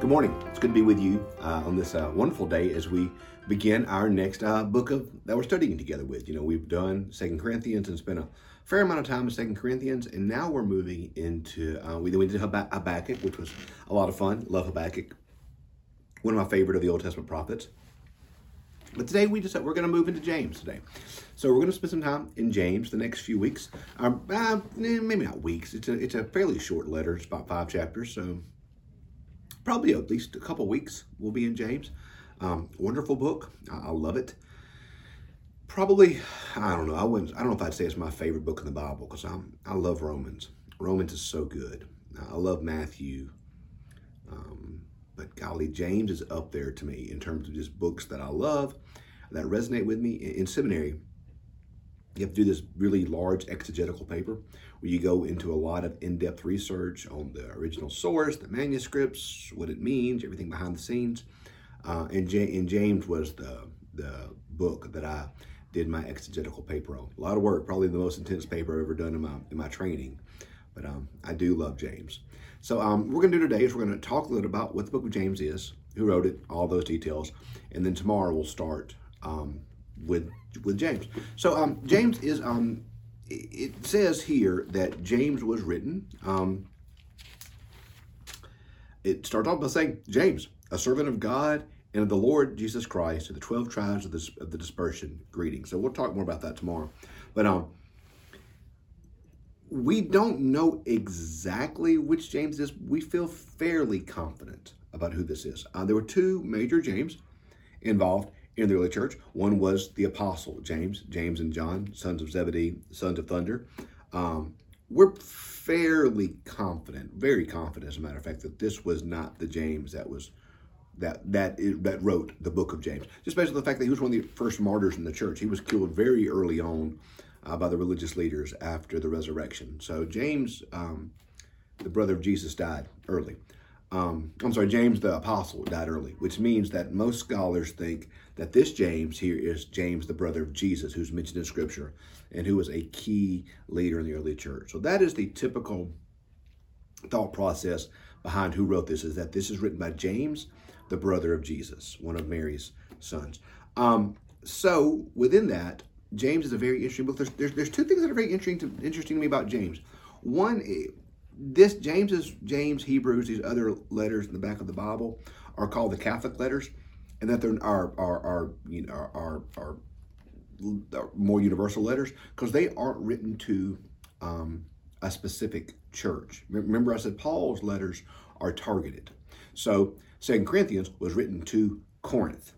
Good morning. It's good to be with you uh, on this uh, wonderful day as we begin our next uh, book of that we're studying together with. You know, we've done Second Corinthians and spent a fair amount of time in Second Corinthians, and now we're moving into uh, we then we did Habakkuk, which was a lot of fun. Love Habakkuk, one of my favorite of the Old Testament prophets. But today we just we're going to move into James today, so we're going to spend some time in James the next few weeks. Um, uh, maybe not weeks. It's a it's a fairly short letter. It's about five chapters, so probably at least a couple weeks we'll be in James. Um, wonderful book. I, I, love it. Probably, I don't know. I wouldn't. I don't know if I'd say it's my favorite book in the Bible because I'm. I love Romans. Romans is so good. I love Matthew. Um, but golly, James is up there to me in terms of just books that I love that resonate with me. In, in seminary, you have to do this really large exegetical paper where you go into a lot of in-depth research on the original source, the manuscripts, what it means, everything behind the scenes. Uh, and, J- and James was the the book that I did my exegetical paper on. A lot of work, probably the most intense paper I've ever done in my in my training. But um, I do love James. So um, what we're going to do today is we're going to talk a little about what the book of James is, who wrote it, all those details, and then tomorrow we'll start um, with with James. So um, James is um, it says here that James was written. Um, it starts off by saying James, a servant of God and of the Lord Jesus Christ, to the twelve tribes of the, of the dispersion, greeting. So we'll talk more about that tomorrow. But um, we don't know exactly which James is. We feel fairly confident about who this is. Uh, there were two major James involved in the early church. One was the apostle James, James and John, sons of Zebedee, sons of thunder. Um, we're fairly confident, very confident, as a matter of fact, that this was not the James that was that that is, that wrote the book of James. Just based on the fact that he was one of the first martyrs in the church. He was killed very early on uh, by the religious leaders after the resurrection. So James, um, the brother of Jesus, died early um, I'm sorry, James the Apostle died early, which means that most scholars think that this James here is James, the brother of Jesus, who's mentioned in Scripture and who was a key leader in the early church. So that is the typical thought process behind who wrote this is that this is written by James, the brother of Jesus, one of Mary's sons. Um, so within that, James is a very interesting book. There's, there's, there's two things that are very interesting to, interesting to me about James. One, this James's James, Hebrews, these other letters in the back of the Bible are called the Catholic letters, and that they're are are, are you know are, are, are more universal letters because they aren't written to um, a specific church. Remember, I said Paul's letters are targeted. So Second Corinthians was written to Corinth.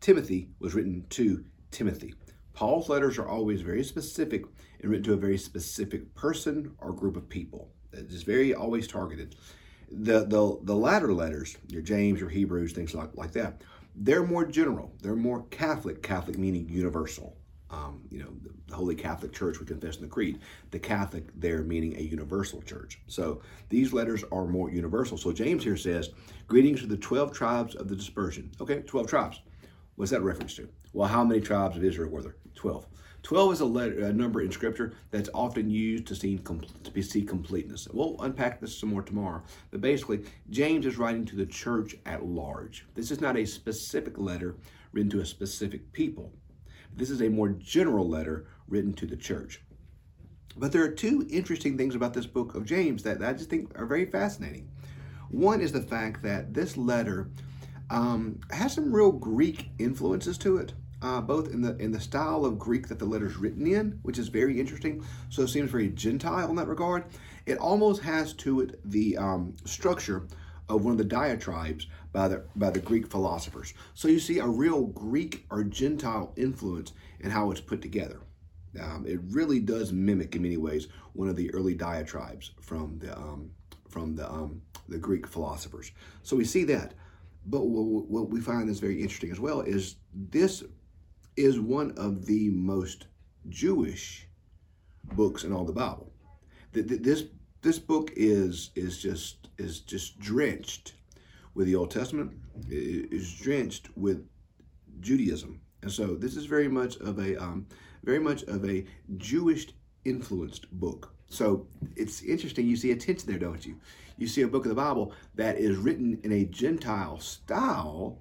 Timothy was written to Timothy. Paul's letters are always very specific and written to a very specific person or group of people. It's very always targeted. The the the latter letters, your James, your Hebrews, things like like that, they're more general. They're more Catholic. Catholic meaning universal. Um, you know, the Holy Catholic Church we confess in the Creed. The Catholic there meaning a universal church. So these letters are more universal. So James here says, "Greetings to the twelve tribes of the dispersion." Okay, twelve tribes. What's that reference to? Well, how many tribes of Israel were there? Twelve. 12 is a, letter, a number in Scripture that's often used to see, to see completeness. We'll unpack this some more tomorrow. But basically, James is writing to the church at large. This is not a specific letter written to a specific people. This is a more general letter written to the church. But there are two interesting things about this book of James that I just think are very fascinating. One is the fact that this letter um, has some real Greek influences to it uh, both in the in the style of Greek that the letter's written in, which is very interesting. So it seems very Gentile in that regard. It almost has to it the um, structure of one of the diatribes by the by the Greek philosophers. So you see a real Greek or Gentile influence in how it's put together. Um, it really does mimic in many ways one of the early diatribes from the um, from the um, the Greek philosophers. So we see that. But what we find is very interesting as well is this is one of the most Jewish books in all the Bible. This this book is is just is just drenched with the Old Testament. is drenched with Judaism, and so this is very much of a um, very much of a Jewish influenced book. So it's interesting. You see a tension there, don't you? You see a book of the Bible that is written in a Gentile style,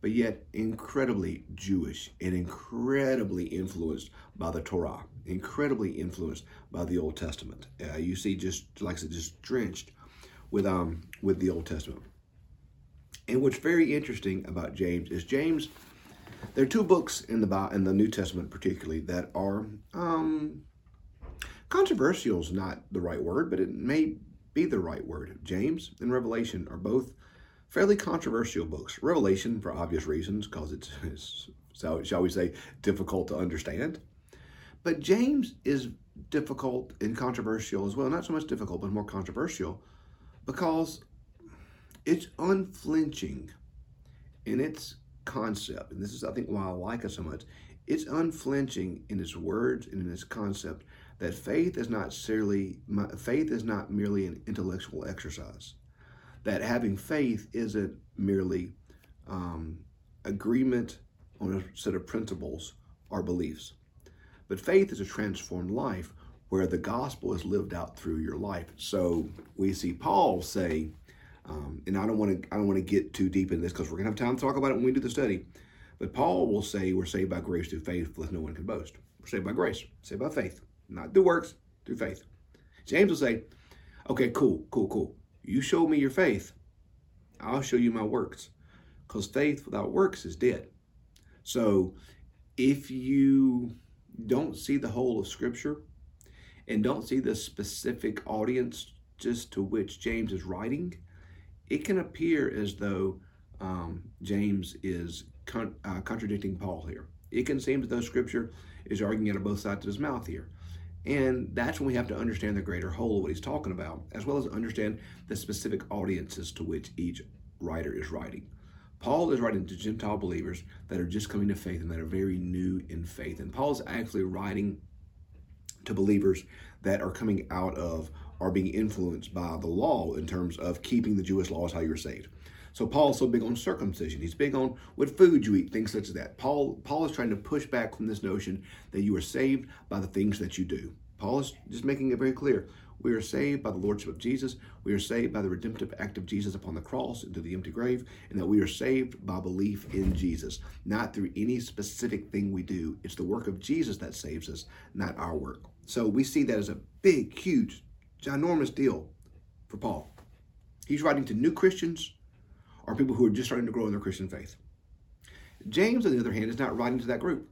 but yet incredibly Jewish and incredibly influenced by the Torah, incredibly influenced by the Old Testament. Uh, you see, just like I said, just drenched with um with the Old Testament. And what's very interesting about James is James. There are two books in the in the New Testament, particularly, that are um, controversial. Is not the right word, but it may be the right word. James and Revelation are both fairly controversial books. Revelation, for obvious reasons, because it's, it's shall we say, difficult to understand. But James is difficult and controversial as well. Not so much difficult, but more controversial because it's unflinching in its concept. And this is, I think, why I like it so much. It's unflinching in its words and in its concept that faith is not seriously, faith is not merely an intellectual exercise. That having faith isn't merely um, agreement on a set of principles or beliefs. But faith is a transformed life where the gospel is lived out through your life. So we see Paul say, um, and I don't want to I don't want to get too deep in this because we're gonna have time to talk about it when we do the study. But Paul will say we're saved by grace through faith, lest no one can boast. We're saved by grace, saved by faith, not through works, through faith. James will say, okay, cool, cool, cool. You show me your faith, I'll show you my works. Because faith without works is dead. So if you don't see the whole of Scripture and don't see the specific audience just to which James is writing, it can appear as though um, James is con- uh, contradicting Paul here. It can seem as though Scripture is arguing out of both sides of his mouth here. And that's when we have to understand the greater whole of what he's talking about, as well as understand the specific audiences to which each writer is writing. Paul is writing to Gentile believers that are just coming to faith and that are very new in faith. And Paul's actually writing to believers that are coming out of are being influenced by the law in terms of keeping the Jewish laws how you're saved. So Paul's so big on circumcision. He's big on what food you eat, things such as that. Paul Paul is trying to push back from this notion that you are saved by the things that you do. Paul is just making it very clear. We are saved by the Lordship of Jesus. We are saved by the redemptive act of Jesus upon the cross into the empty grave, and that we are saved by belief in Jesus, not through any specific thing we do. It's the work of Jesus that saves us, not our work. So we see that as a big, huge ginormous deal for Paul. He's writing to new Christians or people who are just starting to grow in their Christian faith. James, on the other hand, is not writing to that group.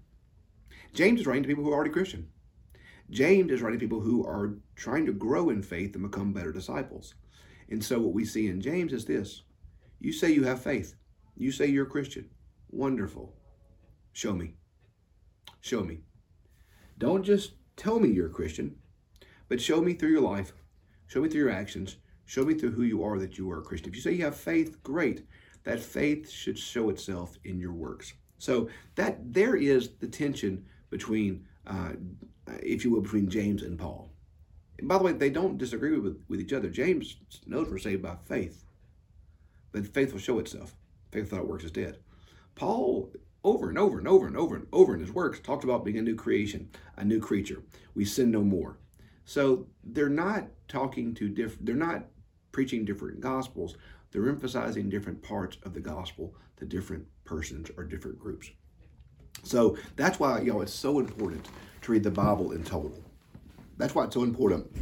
James is writing to people who are already Christian. James is writing to people who are trying to grow in faith and become better disciples. And so, what we see in James is this you say you have faith, you say you're a Christian. Wonderful. Show me. Show me. Don't just tell me you're a Christian, but show me through your life Show me through your actions. Show me through who you are that you are a Christian. If you say you have faith, great. That faith should show itself in your works. So that there is the tension between, uh, if you will, between James and Paul. And by the way, they don't disagree with, with each other. James knows we're saved by faith, but faith will show itself. Faith without works is dead. Paul, over and over and over and over and over in his works, talked about being a new creation, a new creature. We sin no more. So they're not talking to different, they're not preaching different gospels. They're emphasizing different parts of the gospel to different persons or different groups. So that's why, you know, it's so important to read the Bible in total. That's why it's so important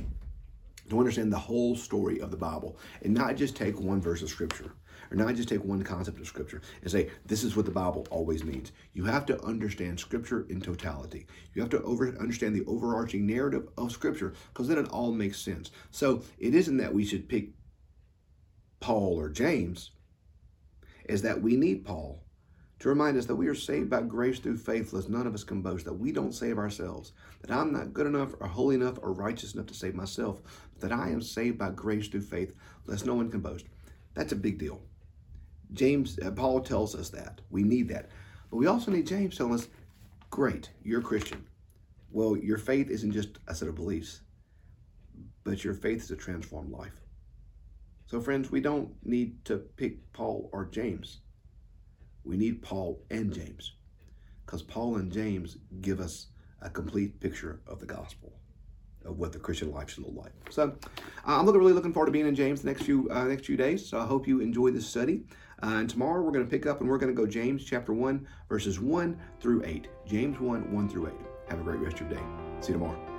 to understand the whole story of the Bible and not just take one verse of scripture or not just take one concept of Scripture and say, this is what the Bible always means. You have to understand Scripture in totality. You have to over, understand the overarching narrative of Scripture because then it all makes sense. So it isn't that we should pick Paul or James, is that we need Paul to remind us that we are saved by grace through faith, lest none of us can boast, that we don't save ourselves, that I'm not good enough or holy enough or righteous enough to save myself, that I am saved by grace through faith, lest no one can boast. That's a big deal. James, uh, Paul tells us that. We need that. But we also need James telling us, great, you're a Christian. Well, your faith isn't just a set of beliefs, but your faith is a transformed life. So, friends, we don't need to pick Paul or James. We need Paul and James because Paul and James give us a complete picture of the gospel. of what the Christian life should look like. So uh, I'm really looking forward to being in James the next few uh, next few days. So I hope you enjoy this study. Uh, and tomorrow we're going to pick up and we're going to go James chapter one verses one through eight. James one one through eight. Have a great rest of your day. See you tomorrow.